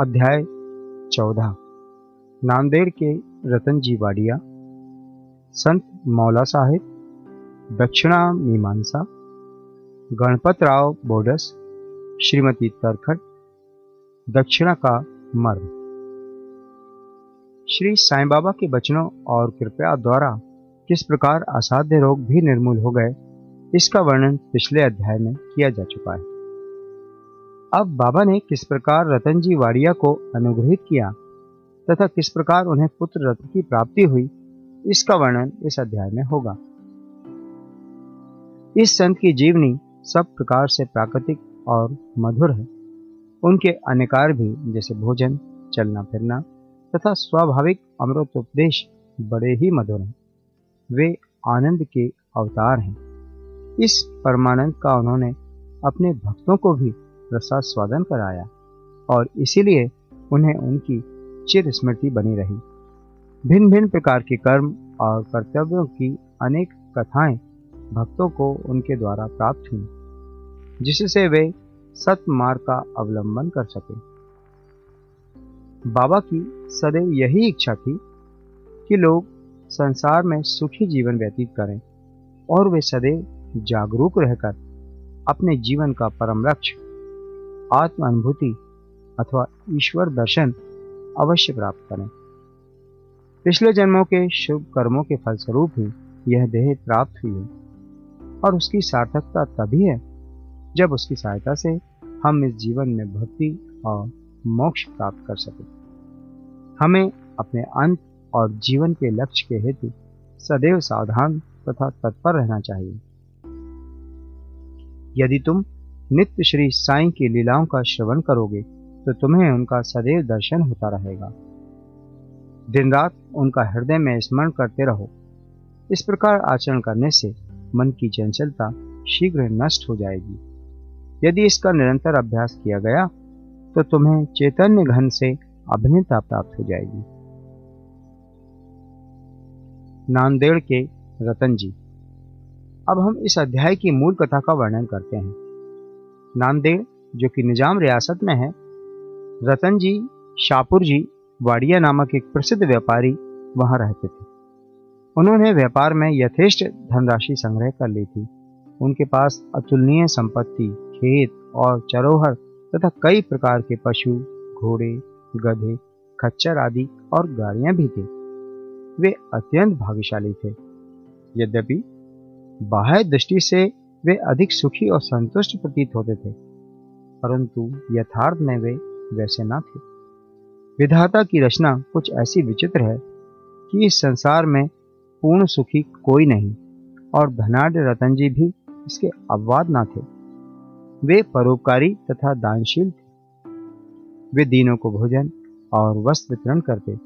अध्याय चौदह। नांदेड़ के रतन जी वाडिया, संत मौला साहिब, दक्षिणा मीमांसा, गणपत राव बोडस, श्रीमती तरखट दक्षिणा का मर्म श्री साईं बाबा के बचनों और कृपया द्वारा किस प्रकार असाध्य रोग भी निर्मूल हो गए, इसका वर्णन पिछले अध्याय में किया जा चुका है। अब बाबा ने किस प्रकार रतन जी वाडिया को अनुग्रहित किया तथा किस प्रकार उन्हें पुत्र रत्न की प्राप्ति हुई, इसका वर्णन इस अध्याय में होगा। इस संत की जीवनी सब प्रकार से प्राकृतिक और मधुर है। उनके अनेकार भी, जैसे भोजन, चलना फिरना तथा स्वाभाविक अमृतोपदेश बड़े ही मधुर हैं। वे आनंद के अवतार हैं। इस परमानंद का उन्होंने अपने भक्तों को भी प्रसाद स्वादन कराया और इसीलिए उन्हें उनकी चिर स्मृति बनी रही। भिन्न भिन्न प्रकार के कर्म और कर्तव्यों की अनेक कथाएँ भक्तों को उनके द्वारा प्राप्त हुई, जिससे वे सत मार्ग का अवलंबन कर सके। बाबा की सदैव यही इच्छा थी कि लोग संसार में सुखी जीवन व्यतीत करें और वे सदैव जागरूक रहकर अपने जीवन का परम लक्ष्य आत्म अनुभूति अथवा ईश्वर दर्शन अवश्य प्राप्त करें। पिछले जन्मों के शुभ कर्मों के फलस्वरूप ही यह देह प्राप्त हुई है और उसकी सार्थकता तभी है जब उसकी सहायता से हम इस जीवन में भक्ति और मोक्ष प्राप्त कर सके। हमें अपने अंत और जीवन के लक्ष्य के हेतु सदैव सावधान तथा तत्पर रहना चाहिए। यदि तुम नित्य श्री साई की लीलाओं का श्रवण करोगे तो तुम्हें उनका सदैव दर्शन होता रहेगा। दिन रात उनका हृदय में स्मरण करते रहो। इस प्रकार आचरण करने से मन की चंचलता शीघ्र नष्ट हो जाएगी। यदि इसका निरंतर अभ्यास किया गया तो तुम्हें चैतन्य घन से अभिन्नता प्राप्त हो जाएगी। नांदेड़ के रतन जी, अब हम इस अध्याय की मूल कथा का वर्णन करते हैं। नांदेड़ जो कि निज़ाम रियासत में है, रतन जी, शाहपुर जी, वाडिया नामक एक प्रसिद्ध व्यापारी वहाँ रहते थे। उन्होंने व्यापार में यथेष्ट धनराशि संग्रह कर ली थी। उनके पास अतुलनीय संपत्ति, खेत और चरोहर तथा कई प्रकार के पशु, घोड़े, गधे, खच्चर आदि और गाड़ियाँ भी थी। वे अत्यंत भाग्यशाली थे। यद्यपि बाह्य दृष्टि से वे अधिक सुखी और संतुष्ट प्रतीत होते थे, परंतु यथार्थ में वे वैसे ना थे। विधाता की रचना कुछ ऐसी विचित्र है कि इस संसार में पूर्ण सुखी कोई नहीं, और धनाढ़ रतन जी भी इसके अपवाद ना थे। वे परोपकारी तथा दानशील थे। वे दीनों को भोजन और वस्त्र वितरण करते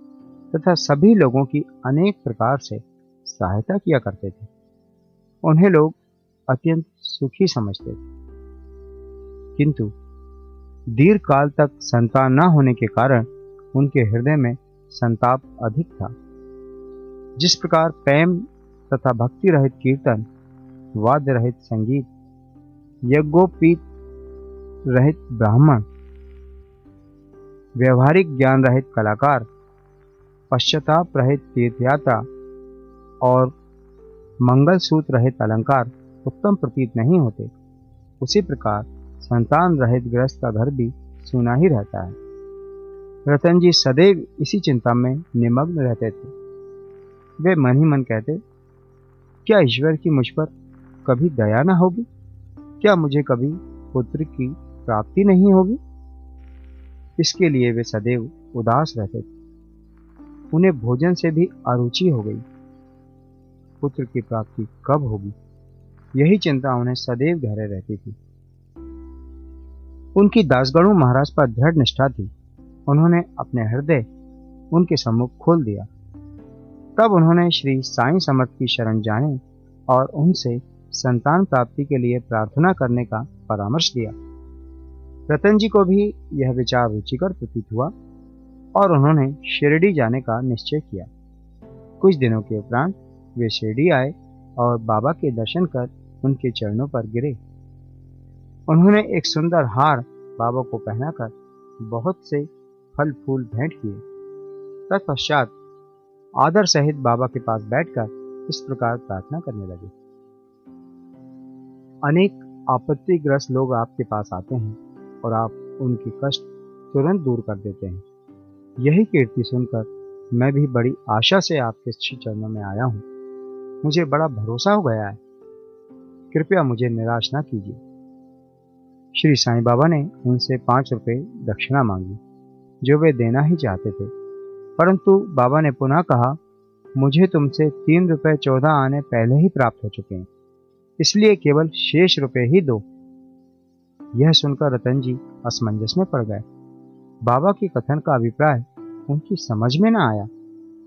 तथा सभी लोगों की अनेक प्रकार से सहायता किया करते थे। उन्हें लोग अत्यंत सुखी समझते थे। किंतु दीर्घ काल तक संतान न होने के कारण उनके हृदय में संताप अधिक था। जिस प्रकार प्रेम तथा भक्ति रहित कीर्तन, वाद्य रहित संगीत यज्ञोपीत रहित ब्राह्मण, व्यवहारिक ज्ञान रहित कलाकार, पश्चाताप रहित तीर्थयात्रा और मंगल सूत्र रहित अलंकार उत्तम प्रतीत नहीं होते। उसी प्रकार संतान रहित ग्रस्त का घर भी सुना ही रहता है। रतन जी सदैव इसी चिंता में निमग्न रहते थे। वे मन ही मन कहते, क्या ईश्वर की मुझ पर कभी दया न होगी? क्या मुझे कभी पुत्र की प्राप्ति नहीं होगी? इसके लिए वे सदैव उदास रहते थे। उन्हें भोजन से भी अरुचि हो गई। पुत्र की प्राप्ति कब होगी? यही चिंता उन्हें सदैव गहरे रहती थी। उनकी दासगणु महाराज पर दृढ़ निष्ठा थी। उन्होंने अपने हृदय उनके सम्मुख खोल दिया। तब उन्होंने श्री साईं समर्थ की शरण जाने और उनसे संतान प्राप्ति के लिए प्रार्थना करने का परामर्श दिया रतन जी को भी यह विचार रुचिकर प्रतीत हुआ और उन्होंने शिरडी जाने का निश्चय किया। कुछ दिनों के उपरांत वे शिरडी आए और बाबा के दर्शन कर उनके चरणों पर गिरे। उन्होंने एक सुंदर हार बाबा को पहनाकर बहुत से फल फूल भेंट किए। तत्पश्चात आदर सहित बाबा के पास बैठकर इस प्रकार प्रार्थना करने लगे। अनेक आपत्तिग्रस्त लोग आपके पास आते हैं और आप उनके कष्ट तुरंत दूर कर देते हैं। यही कीर्ति सुनकर मैं भी बड़ी आशा से आपके श्री चरणों में आया हूँ। मुझे बड़ा भरोसा हो गया है कृपया मुझे निराश ना कीजिए। श्री साईं बाबा ने उनसे पाँच रुपए दक्षिणा मांगी, जो वे देना ही चाहते थे। परंतु बाबा ने पुनः कहा, मुझे तुमसे तीन रुपए चौदह आने पहले ही प्राप्त हो चुके हैं, इसलिए केवल शेष रुपए ही दो। यह सुनकर रतन जी असमंजस में पड़ गए। बाबा के कथन का अभिप्राय उनकी समझ में न आया।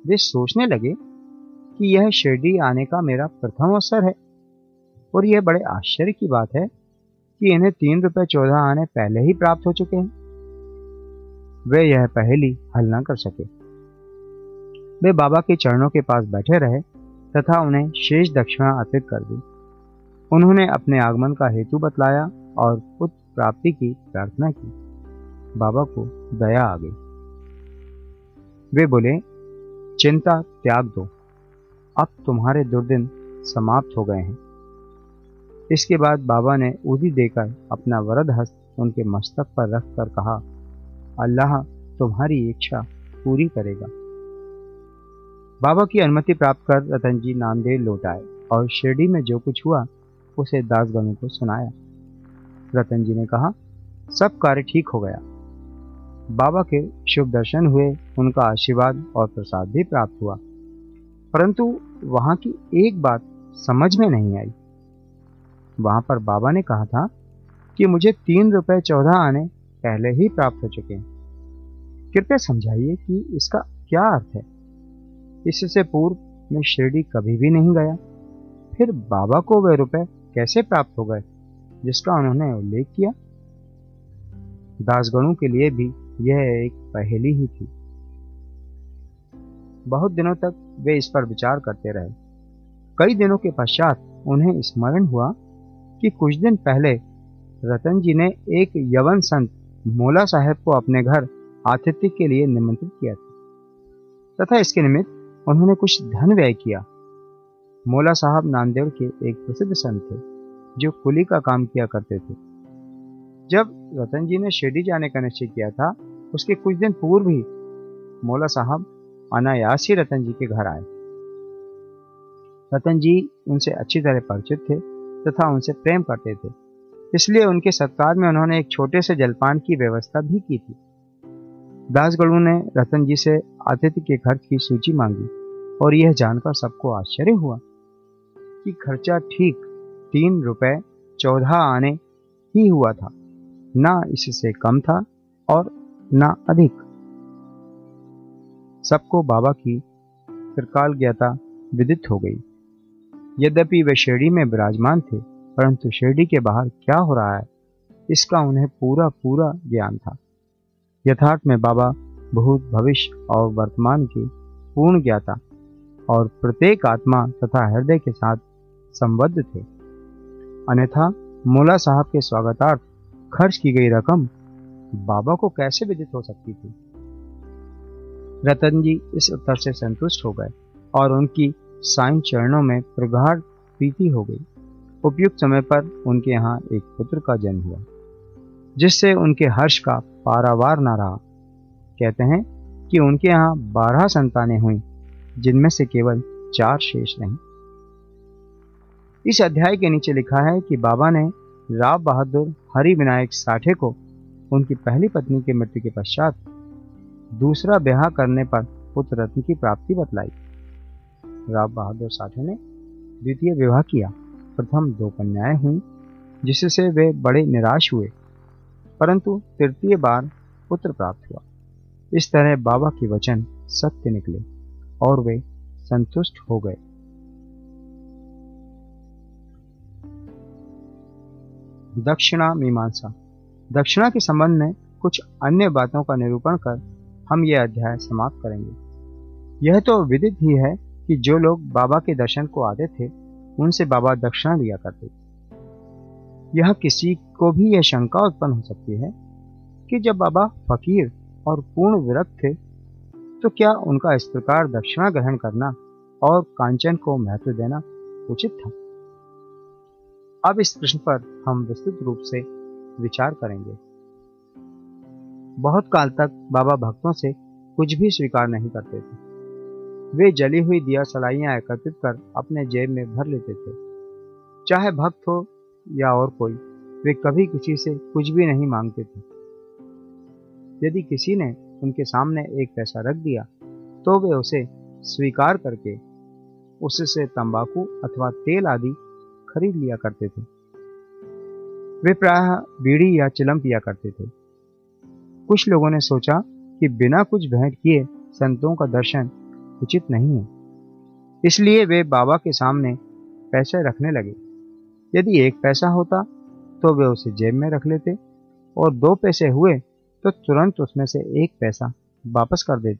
वे सोचने लगे कि यह शिरडी आने का मेरा प्रथम अवसर है। और यह बड़े आश्चर्य की बात है कि इन्हें तीन रुपए चौदह आने पहले ही प्राप्त हो चुके हैं। वे यह पहली हल न कर सके। वे बाबा के चरणों के पास बैठे रहे तथा उन्हें शेष दक्षिणा अर्पित कर दी। उन्होंने अपने आगमन का हेतु बतलाया और पुत्र प्राप्ति की प्रार्थना की। बाबा को दया आ गई। वे बोले, चिंता त्याग दो। अब तुम्हारे दुर्दिन समाप्त हो गए हैं। इसके बाद बाबा ने उदी देकर अपना वरद हस्त उनके मस्तक पर रखकर कहा, अल्लाह तुम्हारी इच्छा पूरी करेगा। बाबा की अनुमति प्राप्त कर रतन जी नांदेड़ लौट आए और शिरडी में जो कुछ हुआ, उसे दासगणों को सुनाया। रतन जी ने कहा, सब कार्य ठीक हो गया। बाबा के शुभ दर्शन हुए, उनका आशीर्वाद और प्रसाद भी प्राप्त हुआ। परंतु वहाँ की एक बात समझ में नहीं आई। वहाँ पर बाबा ने कहा था कि मुझे तीन रुपए चौदह आने पहले ही प्राप्त हो चुके हैं। कृपया समझाइए कि इसका क्या अर्थ है। इससे पूर्व मैं शिरडी कभी भी नहीं गया। फिर बाबा को वे रुपए कैसे प्राप्त हो गए, जिसका उन्होंने उल्लेख किया? दासगणों के लिए भी यह एक पहेली ही थी। बहुत दिनों तक वे इस पर विचार करते रहे। कई दिनों के पश्चात उन्हें स्मरण हुआ कि कुछ दिन पहले रतन जी ने एक यवन संत मोला साहब को अपने घर आतिथ्य के लिए निमंत्रित किया था। तथा इसके निमित्त उन्होंने कुछ धन व्यय किया। मोला साहब नांदेड़ के एक प्रसिद्ध संत थे, जो कुली का काम किया करते थे। जब रतन जी ने शिरडी जाने का निश्चय किया था, उसके कुछ दिन पूर्व ही मोला साहब अनायास ही रतन जी के घर आए। रतन जी उनसे अच्छी तरह परिचित थे तथा उनसे प्रेम करते थे। इसलिए उनके सत्कार में उन्होंने एक छोटे से जलपान की व्यवस्था भी की थी। दासगढ़ू ने रतन जी से आतिथ्य के खर्च की सूची मांगी और यह जानकर सबको आश्चर्य हुआ कि खर्चा ठीक तीन रुपए चौदह आने ही हुआ था। ना इससे कम था और ना अधिक। सबको बाबा की त्रिकाल ज्ञाता विदित हो गई। यद्यपि वे शिरडी में विराजमान थे, परंतु शिरडी के बाहर क्या हो रहा है, इसका उन्हें पूरा पूरा ज्ञान था। यथार्थ में बाबा भूत भविष्य और वर्तमान की पूर्ण ज्ञाता और प्रत्येक आत्मा तथा हृदय के साथ संबद्ध थे। अन्यथा मोला साहब के स्वागतार्थ खर्च की गई रकम बाबा को कैसे विदित हो सकती थी? रतन जी इस उत्तर से संतुष्ट हो गए और उनकी साइन चरणों में प्रगाढ़ प्रीति हो गई। उपयुक्त समय पर उनके यहाँ एक पुत्र का जन्म हुआ, जिससे उनके हर्ष का पारावार न रहा। कहते हैं कि उनके यहाँ बारह संतानें हुई, जिनमें से केवल चार शेष रहीं। इस अध्याय के नीचे लिखा है कि बाबा ने राव बहादुर हरि विनायक साठे को उनकी पहली पत्नी की मृत्यु के पश्चात दूसरा ब्याह करने पर पुत्र रत्न की प्राप्ति बतलाई। राव बहादुर साठे ने द्वितीय विवाह किया। प्रथम दो कन्याएँ हुई, जिससे वे बड़े निराश हुए, परंतु तृतीय बार पुत्र प्राप्त हुआ। इस तरह बाबा के वचन सत्य निकले और वे संतुष्ट हो गए। दक्षिणा मीमांसा। दक्षिणा के संबंध में कुछ अन्य बातों का निरूपण कर हम यह अध्याय समाप्त करेंगे। यह तो विदित ही है कि जो लोग बाबा के दर्शन को आते थे, उनसे बाबा दक्षिणा लिया करते थे। यह किसी को भी यह शंका उत्पन्न हो सकती है कि जब बाबा फकीर और पूर्ण विरक्त थे तो क्या उनका इस प्रकार दक्षिणा ग्रहण करना और कांचन को महत्व देना उचित था? अब इस प्रश्न पर हम विस्तृत रूप से विचार करेंगे। बहुत काल तक बाबा भक्तों से कुछ भी स्वीकार नहीं करते थे। वे जली हुई दिया सलाइयाँ एकत्रित कर अपने जेब में भर लेते थे। चाहे भक्त हो या और कोई, वे कभी किसी से कुछ भी नहीं मांगते थे। यदि किसी ने उनके सामने एक पैसा रख दिया तो वे उसे स्वीकार करके उससे तंबाकू अथवा तेल आदि खरीद लिया करते थे। वे प्रायः बीड़ी या चिलम पिया करते थे। कुछ लोगों ने सोचा कि बिना कुछ भेंट किए संतों का दर्शन उचित नहीं है। इसलिए वे बाबा के सामने पैसे रखने लगे। यदि एक पैसा होता तो वे उसे जेब में रख लेते और दो पैसे हुए तो तुरंत उसमें से एक पैसा वापस कर देते।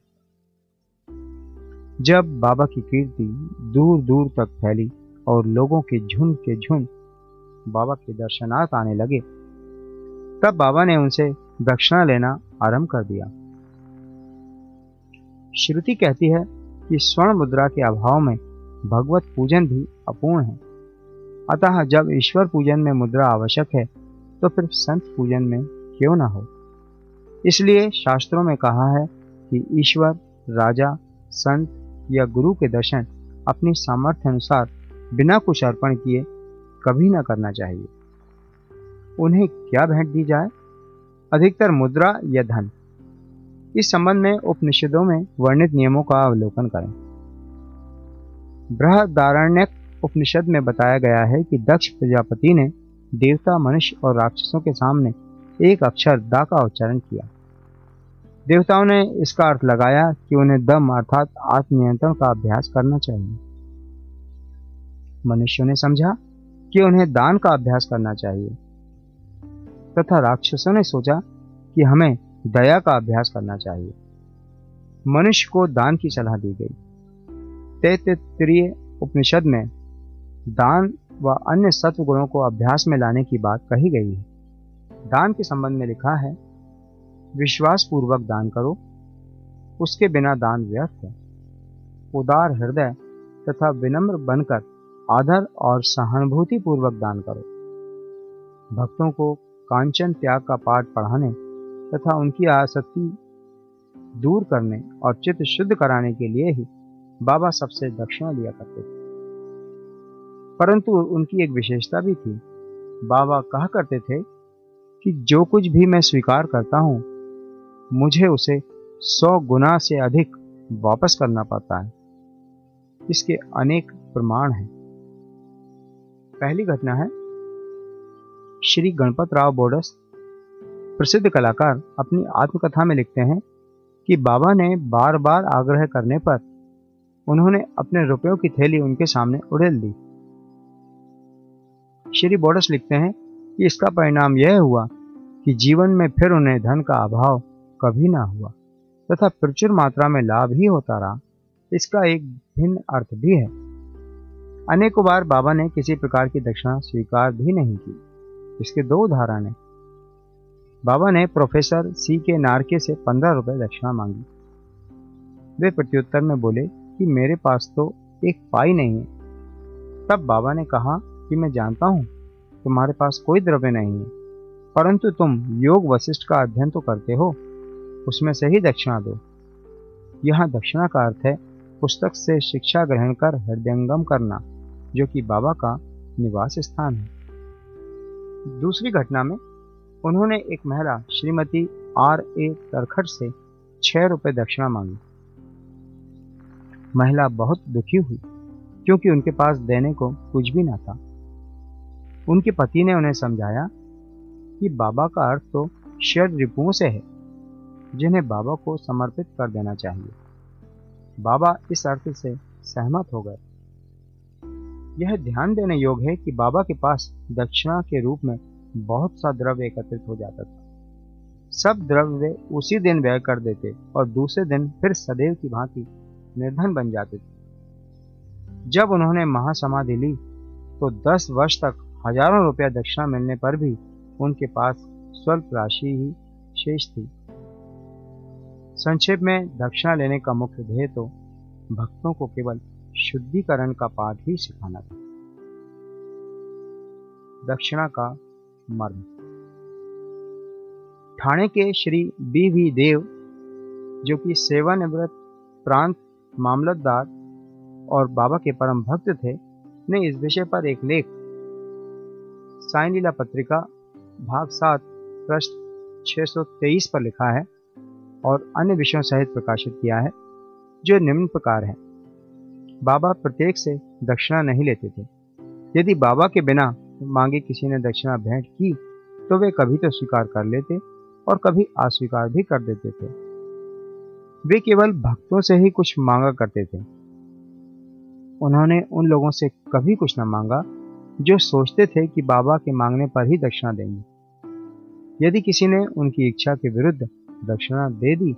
जब बाबा की कीर्ति दूर दूर तक फैली और लोगों के झुंड के झुंड बाबा के दर्शनार्थ आने लगे, तब बाबा ने उनसे दक्षिणा लेना आरंभ कर दिया। श्रुति कहती है कि स्वर्ण मुद्रा के अभाव में भगवत पूजन भी अपूर्ण है। अतः जब ईश्वर पूजन में मुद्रा आवश्यक है तो फिर संत पूजन में क्यों ना हो? इसलिए शास्त्रों में कहा है कि ईश्वर, राजा, संत या गुरु के दर्शन अपनी सामर्थ्य अनुसार बिना कुछ अर्पण किए कभी ना करना चाहिए। उन्हें क्या भेंट दी जाए? अधिकतर मुद्रा या धन। इस संबंध में उपनिषदों में वर्णित नियमों का अवलोकन करें। बृहदारण्यक उपनिषद में बताया गया है कि दक्ष प्रजापति ने देवता, मनुष्य और राक्षसों के सामने एक अक्षर दा का उच्चारण किया। देवताओं ने इसका अर्थ लगाया कि उन्हें दम अर्थात आत्मनियंत्रण का अभ्यास करना चाहिए। मनुष्यों ने समझा कि उन्हें दान का अभ्यास करना चाहिए। तथा राक्षसों ने सोचा कि हमें दया का अभ्यास करना चाहिए। मनुष्य को दान की सलाह दी गई। तैतरीय उपनिषद में दान व अन्य सत्व गुणों को अभ्यास में लाने की बात कही गई है। दान के संबंध में लिखा है विश्वास पूर्वक दान करो, उसके बिना दान व्यर्थ है। उदार हृदय तथा विनम्र बनकर आदर और सहानुभूति पूर्वक दान करो। भक्तों को कांचन त्याग का पाठ पढ़ाने तथा उनकी आसक्ति दूर करने और चित्त शुद्ध कराने के लिए ही बाबा सबसे दक्षिणा लिया करते थे। परंतु उनकी एक विशेषता भी थी। बाबा कहा करते थे कि जो कुछ भी मैं स्वीकार करता हूँ, मुझे उसे सौ गुना से अधिक वापस करना पड़ता है। इसके अनेक प्रमाण हैं। पहली घटना है, श्री गणपत राव बोडस प्रसिद्ध कलाकार अपनी आत्मकथा में लिखते हैं कि बाबा ने बार बार आग्रह करने पर उन्होंने अपने रुपयों की थैली उनके सामने उड़ेल दी। श्री बोडस लिखते हैं कि इसका परिणाम यह हुआ कि जीवन में फिर उन्हें धन का अभाव कभी ना हुआ तथा प्रचुर मात्रा में लाभ ही होता रहा। इसका एक भिन्न अर्थ भी है। अनेकों बार बाबा ने किसी प्रकार की दक्षिणा स्वीकार भी नहीं की। इसके दो उदाहरण है। बाबा ने प्रोफेसर सी के नारके से पंद्रह रुपए दक्षिणा मांगी। वे प्रत्युत्तर में बोले कि मेरे पास तो एक पाई नहीं है। तब बाबा ने कहा कि मैं जानता हूँ, तुम्हारे पास कोई द्रव्य नहीं है, परंतु तुम योग वशिष्ठ का अध्ययन तो करते हो, उसमें से ही दक्षिणा दो। यहाँ दक्षिणा का अर्थ है पुस्तक से शिक्षा ग्रहण कर हृदयंगम करना, जो कि बाबा का निवास स्थान है। दूसरी घटना में उन्होंने एक महिला, श्रीमती आर ए तरखट से छह रुपए दक्षिणा मांगी। महिला बहुत दुखी हुई, क्योंकि उनके पास देने को कुछ भी ना था। उनके पति ने उन्हें समझाया कि बाबा का अर्थ तो शेड रिपुओं से है, जिन्हें बाबा को समर्पित कर देना चाहिए। बाबा इस अर्थ से सहमत हो गए। यह ध्यान देने योग्य है कि बाबा के पास दक्षिणा के रूप में बहुत सा द्रव्य एकत्रित हो जाता था। सब द्रव्य उसी दिन व्यय कर देते और दूसरे दिन फिर सदैव की भांति निर्धन बन जाते थे। जब उन्होंने महासमाधि ली तो दस वर्ष तक हज़ारों रुपया दक्षिणा मिलने पर भी उनके पास स्वल्प राशि ही शेष थी। संक्षेप में, दक्षिणा लेने का मुख्य ध्येय तो भक्तों को केवल शुद्धिकरण का पाठ ही सिखाना था। दक्षिणा का मर्म। ठाणे के श्री बी वी देव, जो कि सेवानिवृत्त प्रांत मामलतदार और बाबा के परम भक्त थे, ने इस विषय पर एक लेख साइन लीला पत्रिका, भाग सात पृष्ठ 623 पर लिखा है और अन्य विषयों सहित प्रकाशित किया है, जो निम्न प्रकार है। बाबा प्रत्येक से दक्षिणा नहीं लेते थे। यदि बाबा के बिना मांगे किसी ने दक्षिणा भेंट की तो वे कभी तो स्वीकार कर लेते और कभी अस्वीकार भी कर देते थे। वे केवल भक्तों से ही कुछ मांगा करते थे। उन्होंने उन लोगों से कभी कुछ न मांगा, जो सोचते थे कि बाबा के मांगने पर ही दक्षिणा देंगे। यदि किसी ने उनकी इच्छा के विरुद्ध दक्षिणा दे दी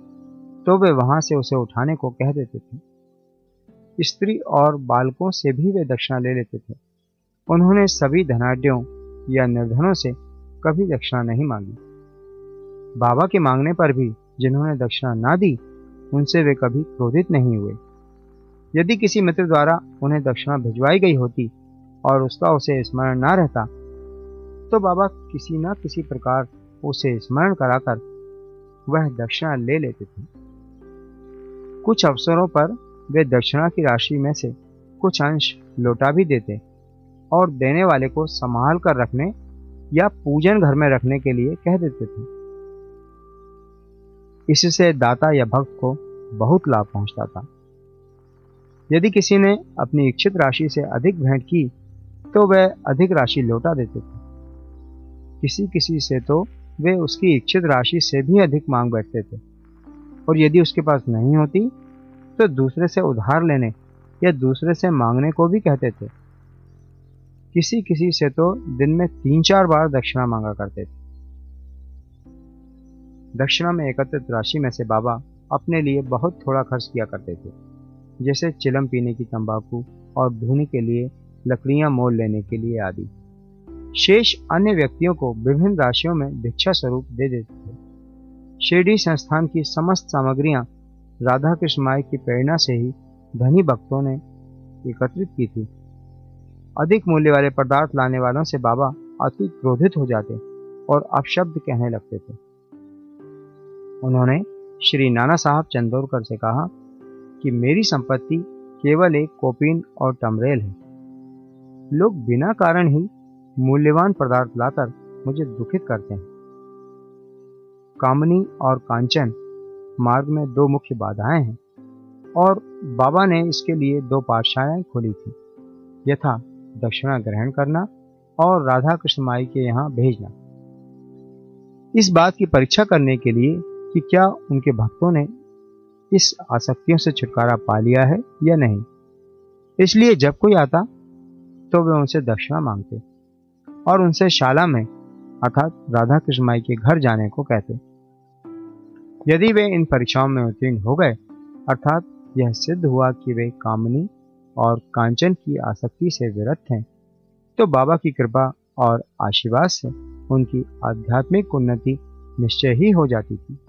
तो वे वहाँ से उसे उठाने को कह देते थे। स्त्री और बालकों से भी वे दक्षिणा ले लेते थे। उन्होंने सभी धनाढ़ों या निर्धनों से कभी दक्षिणा नहीं मांगी। बाबा के मांगने पर भी जिन्होंने दक्षिणा ना दी, उनसे वे कभी क्रोधित नहीं हुए। यदि किसी मित्र द्वारा उन्हें दक्षिणा भिजवाई गई होती और उसका उसे स्मरण ना रहता तो बाबा किसी न किसी प्रकार उसे स्मरण कराकर वह दक्षिणा ले लेते थे। कुछ अवसरों पर वे दक्षिणा की राशि में से कुछ अंश लौटा भी देते। और देने वाले को संभाल कर रखने या पूजन घर में रखने के लिए कह देते थे। इससे दाता या भक्त को बहुत लाभ पहुँचता था। यदि किसी ने अपनी इच्छित राशि से अधिक भेंट की तो वह अधिक राशि लौटा देते थे। किसी किसी से तो वे उसकी इच्छित राशि से भी अधिक मांग बैठते थे। और यदि उसके पास नहीं होती तो दूसरे से उधार लेने या दूसरे से मांगने को भी कहते थे। किसी किसी से तो दिन में तीन चार बार दक्षिणा मांगा करते थे। दक्षिणा में एकत्रित राशि में से बाबा अपने लिए बहुत थोड़ा खर्च किया करते थे, जैसे चिलम पीने की तंबाकू और धुनी के लिए लकड़ियाँ मोल लेने के लिए आदि। शेष अन्य व्यक्तियों को विभिन्न राशियों में भिक्षा स्वरूप दे देते थे। शिरडी संस्थान की समस्त सामग्रियाँ राधा कृष्ण माई की प्रेरणा से ही धनी भक्तों ने एकत्रित की थी। अधिक मूल्य वाले पदार्थ लाने वालों से बाबा अति क्रोधित हो जाते और अपशब्द कहने लगते थे। उन्होंने श्री नाना साहब चंदोरकर से कहा कि मेरी संपत्ति केवल एक कोपिन और टमरेल है। लोग बिना कारण ही मूल्यवान पदार्थ लाकर मुझे दुखित करते हैं। कामनी और कांचन मार्ग में दो मुख्य बाधाएँ हैं और बाबा ने इसके लिए दो पाठशालाएँ खोली थी। यथा दक्षिणा ग्रहण करना और राधा कृष्ण माई के यहाँ भेजना। इस बात की परीक्षा करने के लिए कि क्या उनके भक्तों ने इस आसक्तियों से छुटकारा पा लिया है या नहीं। इसलिए जब कोई आता तो वे उनसे दक्षिणा मांगते और उनसे शाला में, अर्थात राधा कृष्ण माई के घर जाने को कहते। यदि वे इन परीक्षाओं में उत्तीर्ण हो गए, अर्थात यह सिद्ध हुआ कि वे कामनी और कांचन की आसक्ति से विरत हैं। तो बाबा की कृपा और आशीर्वाद से उनकी आध्यात्मिक उन्नति निश्चय ही हो जाती थी।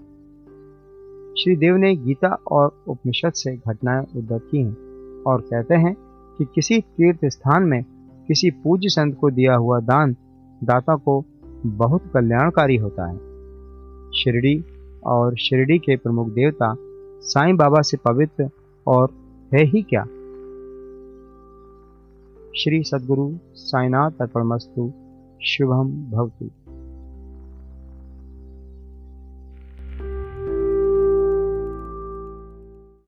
श्री देव ने गीता और उपनिषद से घटनाएँ उद्धत की हैं और कहते हैं कि किसी तीर्थ स्थान में किसी पूज्य संत को दिया हुआ दान दाता को बहुत कल्याणकारी होता है। शिरडी और शिरडी के प्रमुख देवता साईं बाबा से पवित्र और है ही क्या? श्री सद्गुरु साईनाथ अर्पणमस्तु। शुभम भवतु।